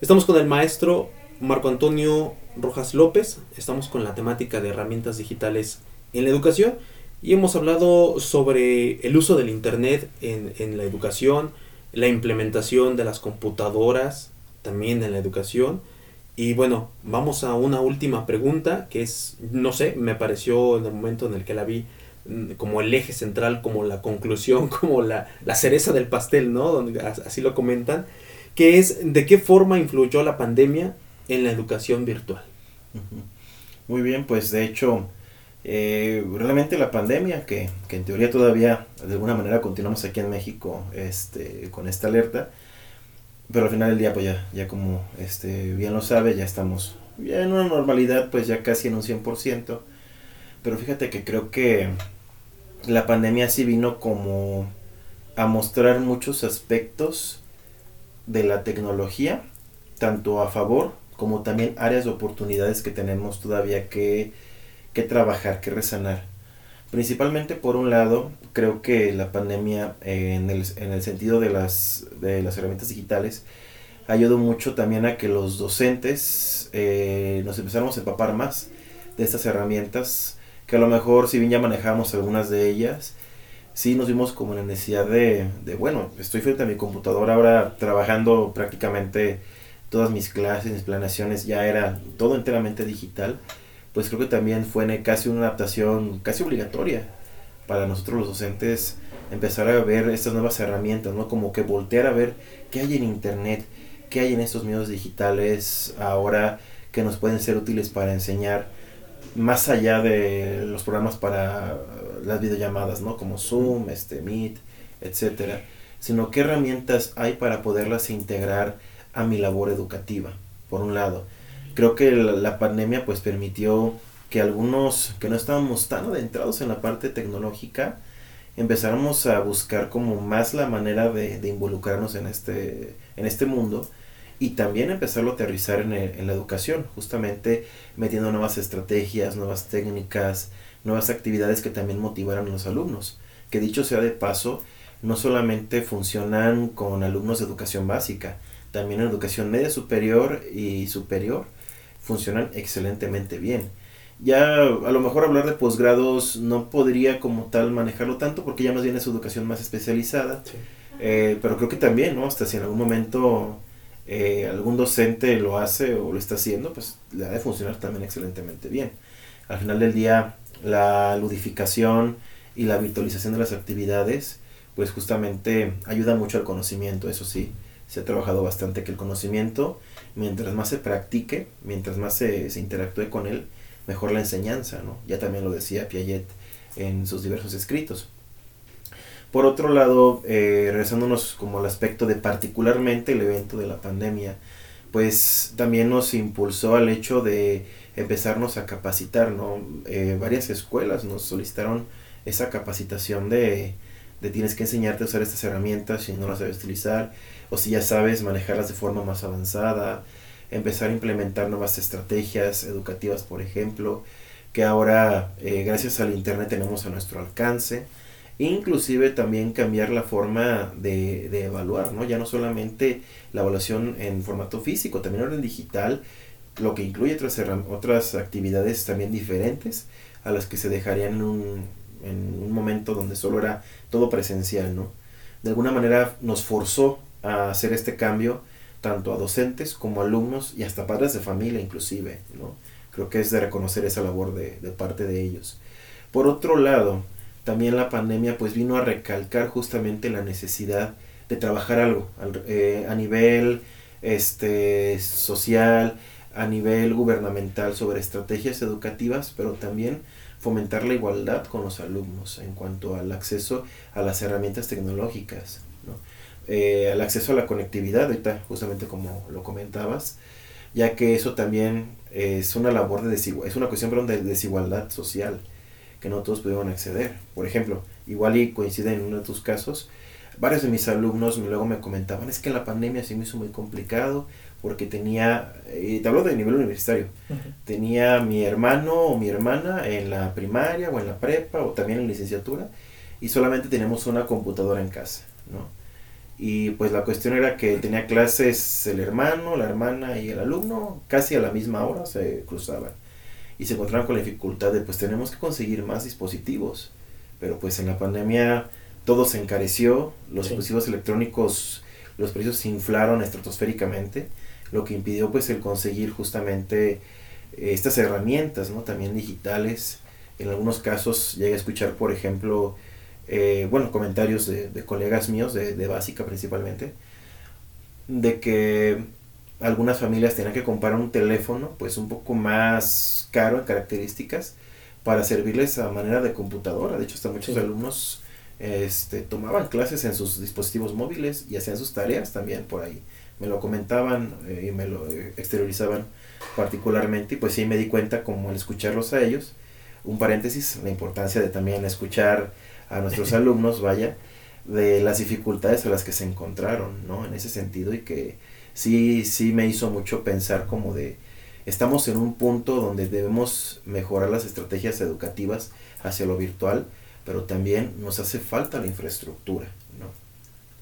Estamos con el maestro Marco Antonio Rojas López. Estamos con la temática de herramientas digitales en la educación y hemos hablado sobre el uso del Internet en, en la educación, la implementación de las computadoras también en la educación y bueno, vamos a una última pregunta que es, no sé, me pareció en el momento en el que la vi mm, como el eje central, como la conclusión, como la, cereza del pastel, ¿no? Así lo comentan, que es de qué forma influyó la pandemia en la educación virtual. Muy bien, pues de hecho, eh, realmente la pandemia, que, que, en teoría todavía de alguna manera continuamos aquí en México este, con esta alerta, pero al final del día, pues ya, ya como este, bien lo sabe, ya estamos ya en una normalidad, pues ya casi en un 100%. Pero fíjate que creo que la pandemia sí vino como a mostrar muchos aspectos de la tecnología, tanto a favor como también áreas de oportunidades que tenemos todavía que, que trabajar, que resanar. Principalmente por un lado, creo que la pandemia eh, en, el, en, el, sentido de las, de las herramientas digitales ayudó mucho también a que los docentes eh, nos empezáramos a empapar más de estas herramientas, que a lo mejor si bien ya manejamos algunas de ellas, sí nos vimos como en la necesidad de, de, bueno, estoy frente a mi computadora ahora trabajando prácticamente todas mis clases, mis planeaciones, ya era todo enteramente digital pues creo que también fue casi una adaptación casi obligatoria para nosotros los docentes empezar a ver estas nuevas herramientas, ¿no? Como que voltear a ver qué hay en internet, qué hay en estos medios digitales ahora que nos pueden ser útiles para enseñar más allá de los programas para las videollamadas, ¿no? Como Zoom, este Meet, etcétera, sino qué herramientas hay para poderlas integrar a mi labor educativa, por un lado creo que la, pandemia pues permitió que algunos que no estábamos tan adentrados en la parte tecnológica empezáramos a buscar como más la manera de, involucrarnos en este, en este mundo y también empezarlo a aterrizar en, en, la educación, justamente metiendo nuevas estrategias, nuevas técnicas, nuevas actividades que también motivaran a los alumnos. Que dicho sea de paso, no solamente funcionan con alumnos de educación básica, también en educación media superior y superior funcionan excelentemente bien. Ya a lo mejor hablar de posgrados no podría como tal manejarlo tanto porque ya más bien es educación más especializada. Eh, pero creo que también, ¿no? Hasta si en algún momento eh, algún docente lo hace o lo está haciendo, pues le ha de funcionar también excelentemente bien. Al final del día, la ludificación y la virtualización de las actividades, pues justamente ayuda mucho al conocimiento, eso sí, se ha trabajado bastante que el conocimiento mientras más se practique, mientras más se, interactúe con él, mejor la enseñanza, ¿no? Ya también lo decía Piaget en sus diversos escritos. Por otro lado, eh, regresándonos como al aspecto de particularmente el evento de la pandemia, pues también nos impulsó al hecho de empezarnos a capacitar, ¿no? Eh, varias escuelas nos solicitaron esa capacitación de, de tienes que enseñarte a usar estas herramientas si no las sabes utilizar, o si ya sabes manejarlas de forma más avanzada, empezar a implementar nuevas estrategias educativas, por ejemplo, que ahora eh, gracias al Internet tenemos a nuestro alcance, inclusive también cambiar la forma de, de, evaluar, ¿no? ya no solamente la evaluación en formato físico, también ahora en digital, lo que incluye otras, otras actividades también diferentes a las que se dejarían en un, en un momento donde solo era todo presencial, ¿no? De alguna manera nos forzó a hacer este cambio tanto a docentes como alumnos y hasta padres de familia inclusive, ¿no? Creo que es de reconocer esa labor de, parte de ellos. Por otro lado, también la pandemia pues vino a recalcar justamente la necesidad de trabajar algo eh, a nivel este, social, a nivel gubernamental sobre estrategias educativas, pero también fomentar la igualdad con los alumnos en cuanto al acceso a las herramientas tecnológicas, ¿no? Eh, al acceso a la conectividad, ahorita justamente como lo comentabas, ya que eso también es una labor de desigualdad, es una cuestión perdón, de desigualdad social, que no todos pudieron acceder. Por ejemplo, igual y coincide en uno de tus casos, varios de mis alumnos luego me comentaban, es que la pandemia se me hizo muy complicado porque tenía, y te hablo de nivel universitario, tenía mi hermano o mi hermana en la primaria o en la prepa o también en licenciatura y solamente teníamos una computadora en casa, ¿no? Y pues la cuestión era que tenía clases el hermano, la hermana y el alumno casi a la misma hora se cruzaban y se encontraban con la dificultad de pues tenemos que conseguir más dispositivos, pero pues en la pandemia todo se encareció, los dispositivos electrónicos, los precios se inflaron estratosféricamente, lo que impidió pues el conseguir justamente eh, estas herramientas, ¿no? También digitales. En algunos casos llegué a escuchar, por ejemplo, eh, bueno, comentarios de, colegas míos, de, de, básica principalmente, de que algunas familias tenían que comprar un teléfono pues un poco más caro en características para servirles a manera de computadora. De hecho, hasta muchos alumnos este, tomaban clases en sus dispositivos móviles y hacían sus tareas también por ahí. Me lo comentaban eh, y me lo exteriorizaban particularmente y pues sí me di cuenta como al escucharlos a ellos, un paréntesis, la importancia de también escuchar a nuestros alumnos, vaya, de las dificultades a las que se encontraron, ¿no? En ese sentido y que sí, sí me hizo mucho pensar como de, estamos en un punto donde debemos mejorar las estrategias educativas hacia lo virtual, pero también nos hace falta la infraestructura, ¿no?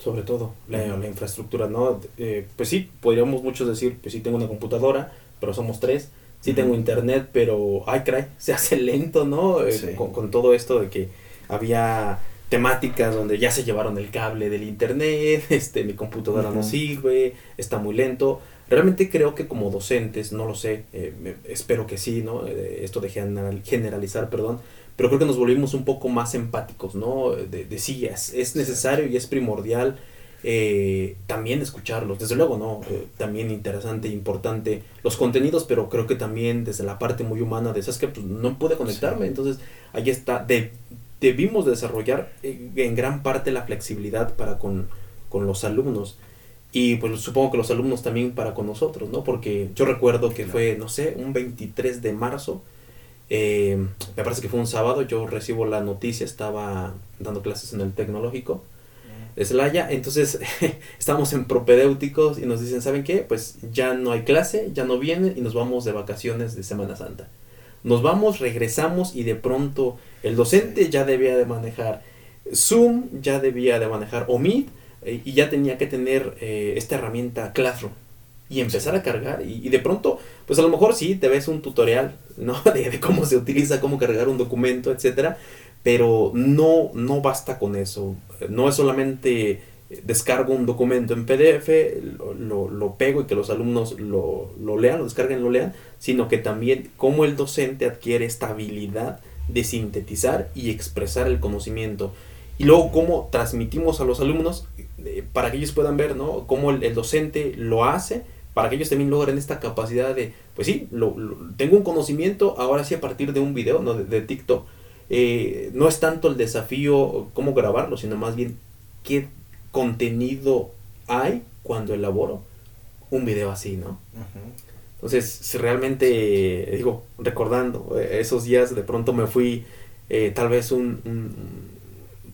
Sobre todo, la, la infraestructura, ¿no? Eh, pues sí, podríamos muchos decir, pues sí tengo una computadora, pero somos tres, sí tengo internet, pero, ay, caray, se hace lento, ¿no? Eh, con, con, todo esto de que había temáticas donde ya se llevaron el cable del internet, este, mi computadora no sirve, está muy lento. Realmente creo que como docentes, no lo sé, eh, espero que sí, ¿no? esto de generalizar, perdón, pero creo que nos volvimos un poco más empáticos, ¿no? De, de sí, es, necesario y es primordial eh, también escucharlos, desde luego, ¿no? Eh, también interesante, importante los contenidos, pero creo que también desde la parte muy humana de, ¿sabes que Pues no pude conectarme, entonces ahí está, de, debimos desarrollar en gran parte la flexibilidad para con, con los alumnos. Y pues supongo que los alumnos también para con nosotros, ¿no? Porque yo recuerdo que fue, no sé, un 23 de marzo, eh, me parece que fue un sábado, yo recibo la noticia, estaba dando clases en el tecnológico de Celaya, entonces estamos en propedéuticos y nos dicen, ¿saben qué? Pues ya no hay clase, ya no vienen y nos vamos de vacaciones de Semana Santa. Nos vamos, regresamos y de pronto el docente ya debía de manejar Zoom, ya debía de manejar Omid eh, y ya tenía que tener eh, esta herramienta Classroom y empezar a cargar y, de pronto pues a lo mejor sí te ves un tutorial no de, cómo se utiliza cómo cargar un documento etcétera pero no no basta con eso. No es solamente descargo un documento en PDF lo, lo, pego y que los alumnos lo, lo, lean lo descarguen lo lean sino que también cómo el docente adquiere esta habilidad de sintetizar y expresar el conocimiento y luego cómo transmitimos a los alumnos eh, para que ellos puedan ver ¿no? cómo el docente lo hace para que ellos también logren esta capacidad de, pues sí, lo, tengo un conocimiento, ahora sí a partir de un video, ¿no? de, TikTok, eh, no es tanto el desafío cómo grabarlo, sino más bien qué contenido hay cuando elaboro un video así, ¿no? Entonces, si realmente, digo, recordando eh, esos días, de pronto me fui eh, tal vez un,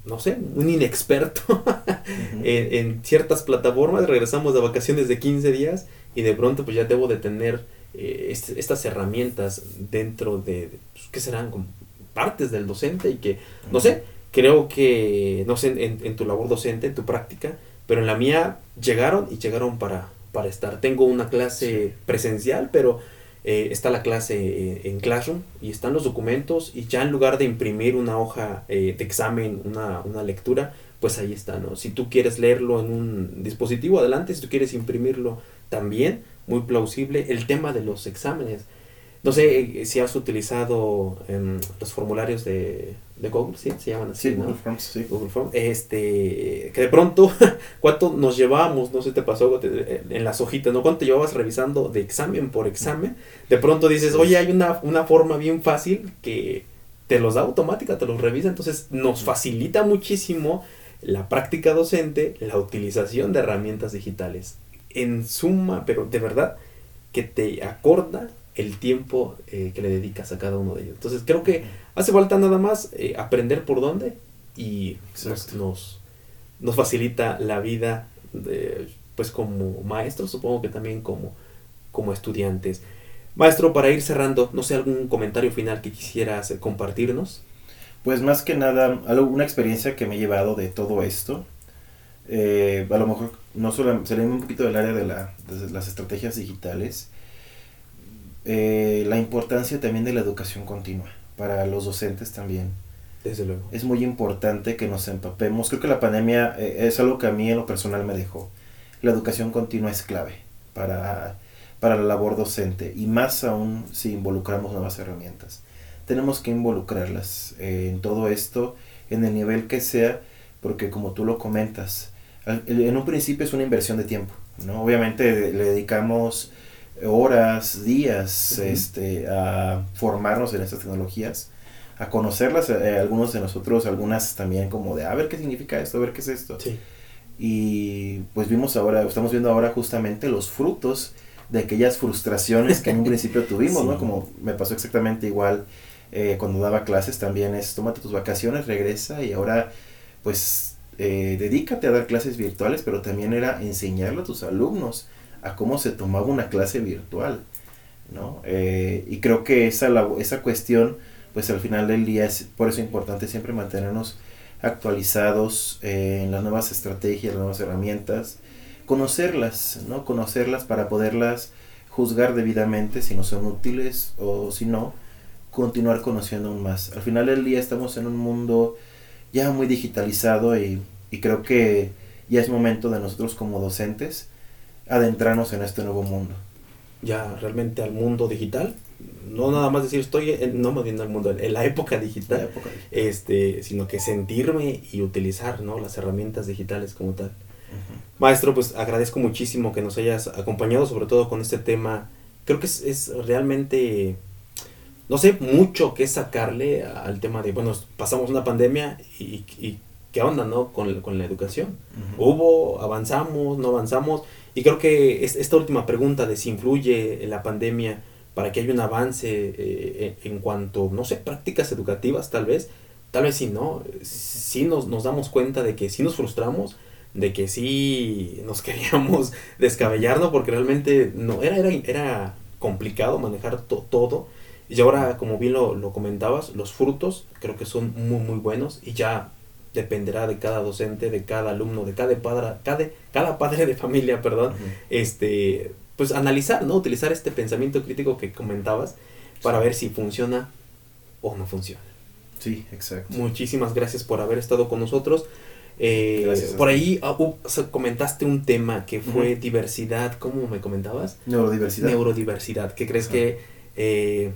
no sé, un inexperto en, en, ciertas plataformas, regresamos de vacaciones de 15 días y de pronto pues ya debo de tener eh, estas herramientas dentro de, pues, ¿qué serán? Como partes del docente y que, no sé, creo que, no sé, en, tu labor docente, en tu práctica, pero en la mía llegaron y llegaron para, para estar. Tengo una clase presencial, pero eh, está la clase eh, en Classroom y están los documentos y ya en lugar de imprimir una hoja de examen, una, una lectura, pues ahí está, ¿no? Si tú quieres leerlo en un dispositivo, adelante, si tú quieres imprimirlo también, muy plausible. El tema de los exámenes. No sé eh, si has utilizado em, los formularios de, de Google, ¿sí? Se llaman así, Sí, ¿no? Google Forms, sí. Google Form, este, que de pronto, ¿cuánto nos llevábamos? No sé, te pasó en las hojitas, ¿no? ¿Cuánto llevabas revisando de examen por examen? De pronto dices, oye, hay una, una forma bien fácil que te los da automática, te los revisa, entonces nos facilita muchísimo la práctica docente, la utilización de herramientas digitales. En suma, pero de verdad, que te acorda el tiempo eh, que le dedicas a cada uno de ellos. Entonces creo que hace falta nada más eh, aprender por dónde y nos, nos, nos facilita la vida, de, pues como maestros, supongo que también como, como estudiantes. Maestro, para ir cerrando, no sé, algún comentario final que quisieras eh, compartirnos. Pues más que nada, algo, una experiencia que me he llevado de todo esto, eh, a lo mejor no solo saliendo un poquito del área de, la, de las estrategias digitales, eh, la importancia también de la educación continua para los docentes también. Desde luego. Es muy importante que nos empapemos. Creo que la pandemia eh, es algo que a mí en lo personal me dejó. La educación continua es clave para, para la labor docente y más aún si involucramos nuevas herramientas. Tenemos que involucrarlas eh, en todo esto, en el nivel que sea, porque como tú lo comentas, en un principio es una inversión de tiempo. ¿no? Obviamente le dedicamos horas, días este, a formarnos en estas tecnologías, a conocerlas, eh, algunos de nosotros, algunas también como de, a ver qué significa esto, a ver qué es esto. Sí. Y pues vimos ahora, estamos viendo ahora justamente los frutos de aquellas frustraciones que en un principio tuvimos, ¿no? Como me pasó exactamente igual eh, cuando daba clases también es, tómate tus vacaciones, regresa y ahora pues eh, dedícate a dar clases virtuales, pero también era enseñarle a tus alumnos a cómo se tomaba una clase virtual, ¿no? Eh, y creo que esa, esa cuestión, pues al final del día es por eso importante siempre mantenernos actualizados eh, en las nuevas estrategias, las nuevas herramientas, conocerlas, ¿no? Conocerlas para poderlas juzgar debidamente si no son útiles o si no, continuar conociendo aún más. Al final del día estamos en un mundo ya muy digitalizado y, y creo que ya es momento de nosotros como docentes adentrarnos en este nuevo mundo. Ya realmente al mundo digital. No nada más decir estoy, en, no más bien al mundo, en la época digital. La época digital. este, sino que sentirme y utilizar ¿no? las herramientas digitales como tal. Maestro, pues agradezco muchísimo que nos hayas acompañado, sobre todo con este tema. Creo que es, es realmente, no sé, mucho que sacarle al tema de, bueno, pasamos una pandemia y, y qué onda, ¿no? Con, con la educación. Hubo, avanzamos, no avanzamos. Y creo que es, esta última pregunta de si influye la pandemia para que haya un avance eh, en, en cuanto, no sé, prácticas educativas tal vez, tal vez sí, ¿no? Sí nos, nos damos cuenta de que sí nos frustramos, de que sí nos queríamos descabellarnos porque realmente no, era, era, era complicado manejar to- todo. Y ahora, como bien lo, lo comentabas, los frutos creo que son muy, muy buenos y ya dependerá de cada docente, de cada alumno, de cada padre, cada, cada padre de familia, perdón, este, pues analizar, ¿no? Utilizar este pensamiento crítico que comentabas para ver si funciona o no funciona. Sí, exacto. Muchísimas gracias por haber estado con nosotros. Eh, Gracias por ahí ah, uh, comentaste un tema que fue diversidad, ¿cómo me comentabas? Neurodiversidad. Neurodiversidad, que crees que eh,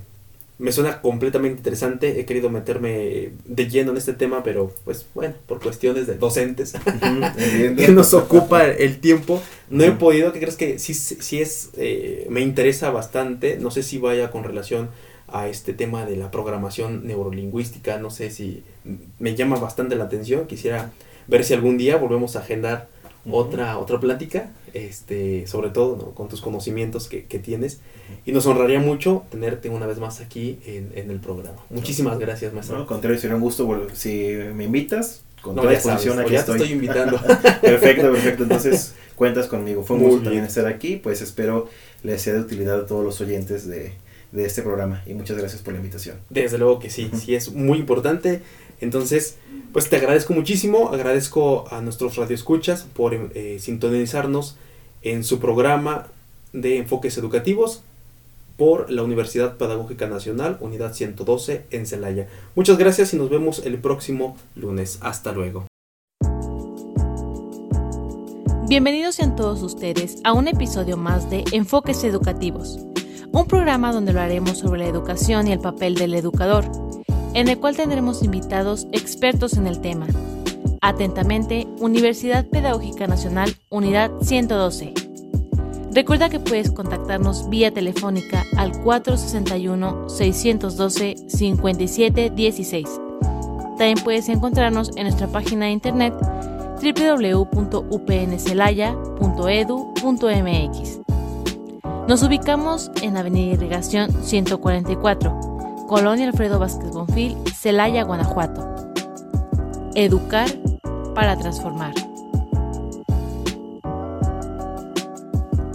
me suena completamente interesante. He querido meterme de lleno en este tema, pero pues bueno, por cuestiones de docentes que nos ocupa el tiempo. No he podido, ¿qué crees que sí, sí es, eh, me interesa bastante? No sé si vaya con relación a este tema de la programación neurolingüística, no sé si me llama bastante la atención, quisiera ver si algún día volvemos a agendar otra, otra plática, este, sobre todo ¿no? con tus conocimientos que, que tienes, y nos honraría mucho tenerte una vez más aquí en, en el programa. Muchísimas gracias, No, maestro. al contrario, sería un gusto. Si me invitas, con No, toda disposición aquí ya estoy. te estoy invitando. perfecto, perfecto. Entonces, cuentas conmigo. Fue un Muy gusto bien. también estar aquí. Pues espero les sea de utilidad a todos los oyentes de, de este programa. Y muchas gracias por la invitación. Desde luego que sí, sí es muy importante. Entonces, pues te agradezco muchísimo, agradezco a nuestros radioescuchas por eh, sintonizarnos en su programa de enfoques educativos por la Universidad Pedagógica Nacional, Unidad 112 en Celaya. Muchas gracias y nos vemos el próximo lunes. Hasta luego. Bienvenidos sean todos ustedes a un episodio más de Enfoques Educativos, un programa donde hablaremos sobre la educación y el papel del educador, en el cual tendremos invitados expertos en el tema. Atentamente, Universidad Pedagógica Nacional, Unidad 112. Recuerda que puedes contactarnos vía telefónica al 461-612-5716. También puedes encontrarnos en nuestra página de internet www.upncelaya.edu.mx. Nos ubicamos en Avenida Irrigación 144, Colonia Alfredo Vázquez Bonfil, Celaya, Guanajuato. Educar para transformar.